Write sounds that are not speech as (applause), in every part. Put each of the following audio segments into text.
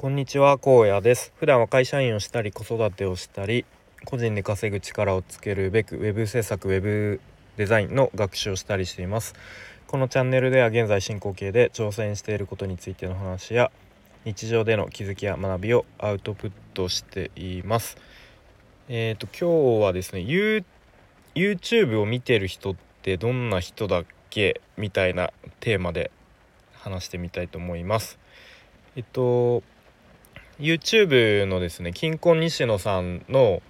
こんにちは荒野です。普段は会社員をしたり子育てをしたり個人で稼ぐ力をつけるべくウェブ制作ウェブデザインの学習をしたりしています。このチャンネルでは現在進行形で挑戦していることについての話や日常での気づきや学びをアウトプットしています。えっ、ー、と今日はですね YouTube を見てる人ってどんな人だっけ？みたいなテーマで話してみたいと思います。えっと YouTube のですね金婚西野さんの、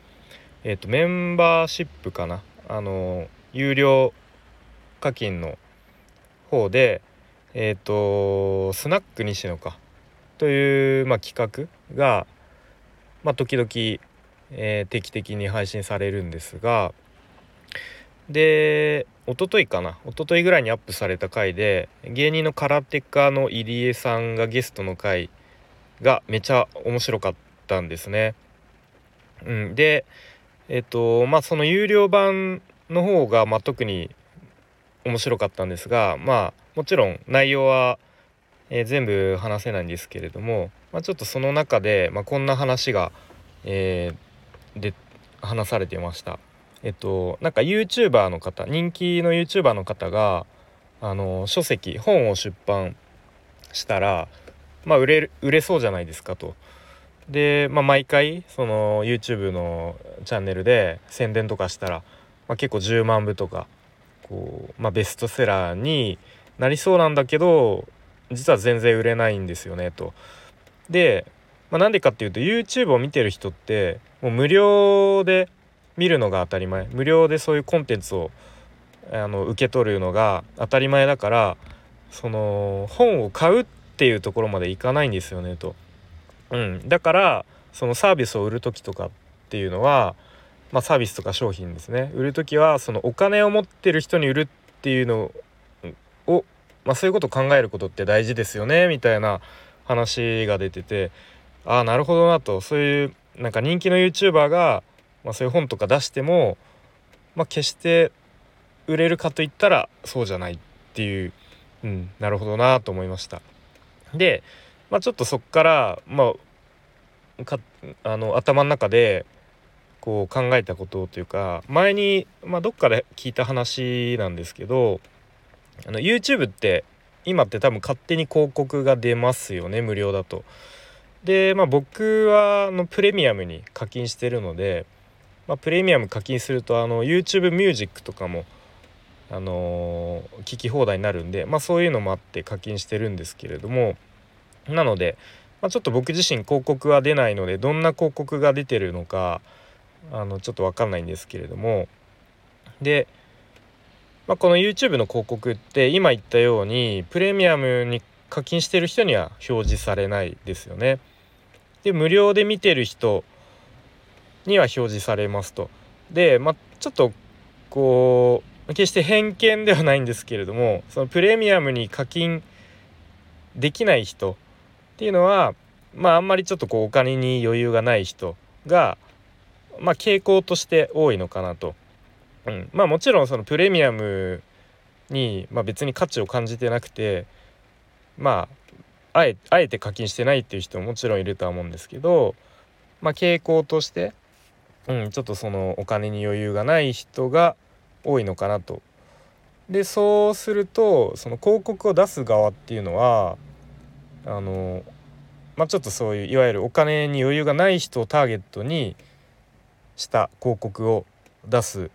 えっと、メンバーシップかな。あの有料課金の方でえっとスナック西野か。という、まあ、企画が、まあ、時々、えー、定期的に配信されるんですがで一昨日かな。一昨日ぐらいにアップされた回で芸人の空手家の入江さんがゲストの回がめちゃ面白かったんですね。うん、でえっとまあその有料版の方が、まあ、特に面白かったんですがまあもちろん内容は、えー、全部話せないんですけれども、まあ、ちょっとその中で、まあ、こんな話が、えー、で話されてました。えっとなんか YouTuber の方人気の YouTuber の方があの書籍本を出版したらまあ売れる売れそうじゃないですかと。で、まあ、毎回その YouTube のチャンネルで宣伝とかしたら、まあ、結構10万部とかこう、まあ、ベストセラーになりそうなんだけど実は全然売れないんですよねと。で、まあ、なんでかっていうと YouTube を見てる人ってもう無料で見るのが当たり前無料でそういうコンテンツをあの受け取るのが当たり前だからその本を買うっていうところまでいかないんですよねと。うん、だからそのサービスを売る時とかっていうのは、まあ、サービスとか商品ですね売る時はそのお金を持ってる人に売るっていうのを、まあ、そういうことを考えることって大事ですよねみたいな話が出ててああなるほどなとそういうなんか人気の YouTuber がまあ、そういう本とか出しても、まあ、決して売れるかといったらそうじゃないっていう、うん、なるほどなと思いました。で、まあ、ちょっとそっから、まあ、かあの頭の中でこう考えたことというか前に、まあ、どっかで聞いた話なんですけどあの YouTube って今って多分勝手に広告が出ますよね無料だと。でまあ僕はあのプレミアムに課金してるのでまあ、プレミアム課金するとあの YouTube ミュージックとかもあのー、聞き放題になるんで、まあ、そういうのもあって課金してるんですけれどもなので、まあ、ちょっと僕自身広告は出ないのでどんな広告が出てるのかあのちょっと分かんないんですけれどもで、まあ、この YouTube の広告って今言ったようにプレミアムに課金してる人には表示されないですよね。で無料で見てる人には表示されますと。で、まあ、ちょっとこう決して偏見ではないんですけれどもそのプレミアムに課金できない人っていうのはまああんまりちょっとこうお金に余裕がない人がまあ傾向として多いのかなと。うん、まあもちろんそのプレミアムに、まあ、別に価値を感じてなくてまああえて課金してないっていう人ももちろんいるとは思うんですけど、まあ、傾向としてうん、ちょっとそのお金に余裕がない人が多いのかなと。でそうするとその広告を出す側っていうのはあの、まあ、ちょっとそういういわゆるお金に余裕がない人をターゲットにした広告を出す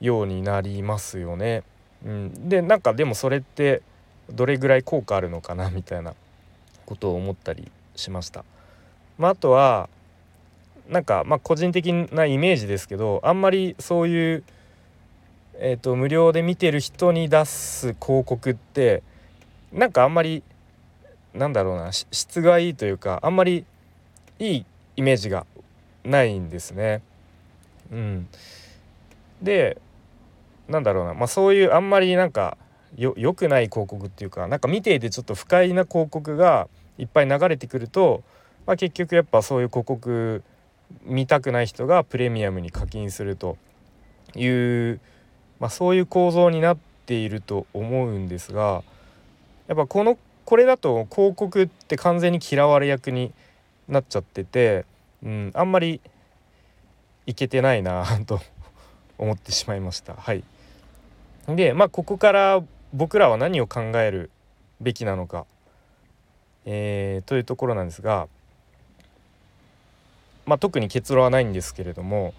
ようになりますよね。うん、でなんかでもそれってどれぐらい効果あるのかなみたいなことを思ったりしました。まあ、あとはなんかまあ個人的なイメージですけどあんまりそういう、えーと、無料で見てる人に出す広告ってなんかあんまりなんだろうな質がいいというかあんまりいいイメージがないんですね。うん、でなんだろうな、まあ、そういうあんまりなんかよ良くない広告っていうかなんか見ていてちょっと不快な広告がいっぱい流れてくると、まあ、結局やっぱそういう広告見たくない人がプレミアムに課金するという、まあ、そういう構造になっていると思うんですがやっぱこのこれだと広告って完全に嫌われ役になっちゃってて、うん、あんまりいけてないなと (laughs) 思ってしまいました。はいでまあここから僕らは何を考えるべきなのか、えー、というところなんですが、まあ、特に結論はないんですけれども、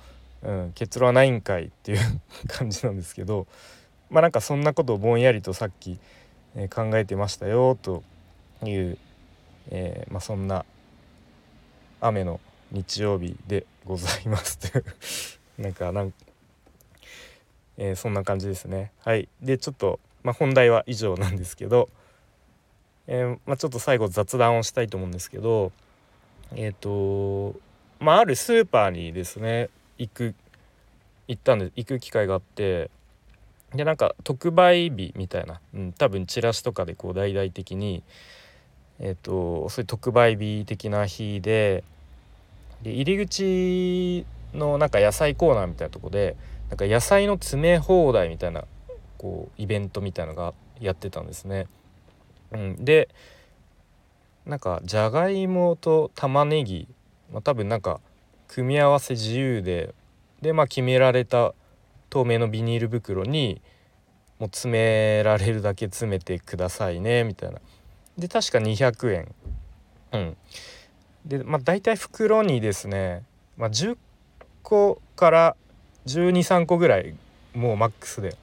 うん、結論はないんかいっていう感じなんですけどまあなんかそんなことをぼんやりとさっき、えー、考えてましたよという、えー、まあ、そんな雨の日曜日でございますという (laughs) なんかなんえー、そんな感じですね。はいでちょっと、まあ、本題は以上なんですけど、えー、まあ、ちょっと最後雑談をしたいと思うんですけどえっ、ー、とまああるスーパーにですね行く行ったんで行く機会があってでなんか特売日みたいな、うん、多分チラシとかでこう大々的にえっ、とそういう特売日的な日でで入り口のなんか野菜コーナーみたいなとこでなんか野菜の詰め放題みたいなこうイベントみたいのがやってたんですね。うん、でなんかじゃがいもと玉ねぎ、まあ、多分なんか組み合わせ自由ででまあ決められた透明のビニール袋にもう詰められるだけ詰めてくださいねみたいな。で確か200円。うん、でまあ大体袋にですね、まあ、10個から123個ぐらいもうマックスで、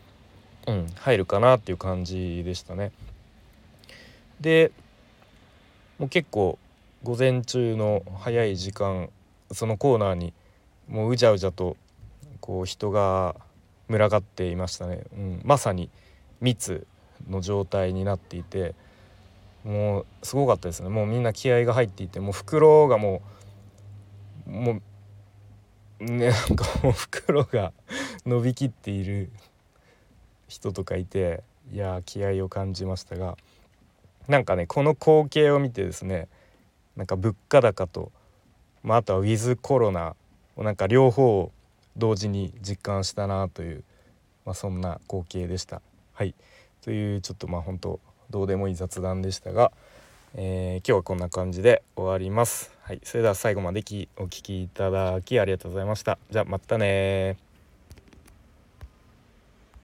うん、入るかなっていう感じでしたね。でもう結構午前中の早い時間そのコーナーにもううじゃうじゃとこう人が群がっていましたね、うん、まさに密の状態になっていてもうすごかったですね。もうみんな気合が入っていてもう袋がもうもうねなんかもう袋が伸びきっている人とかいていや気合を感じましたがなんかねこの光景を見てですねなんか物価高と、まあ、あとはウィズコロナをなんか両方を同時に実感したなという、まあ、そんな光景でした。はいというちょっとまあ本当どうでもいい雑談でしたが、えー、今日はこんな感じで終わります。はい、それでは最後までお聴きいただきありがとうございました。じゃあまたね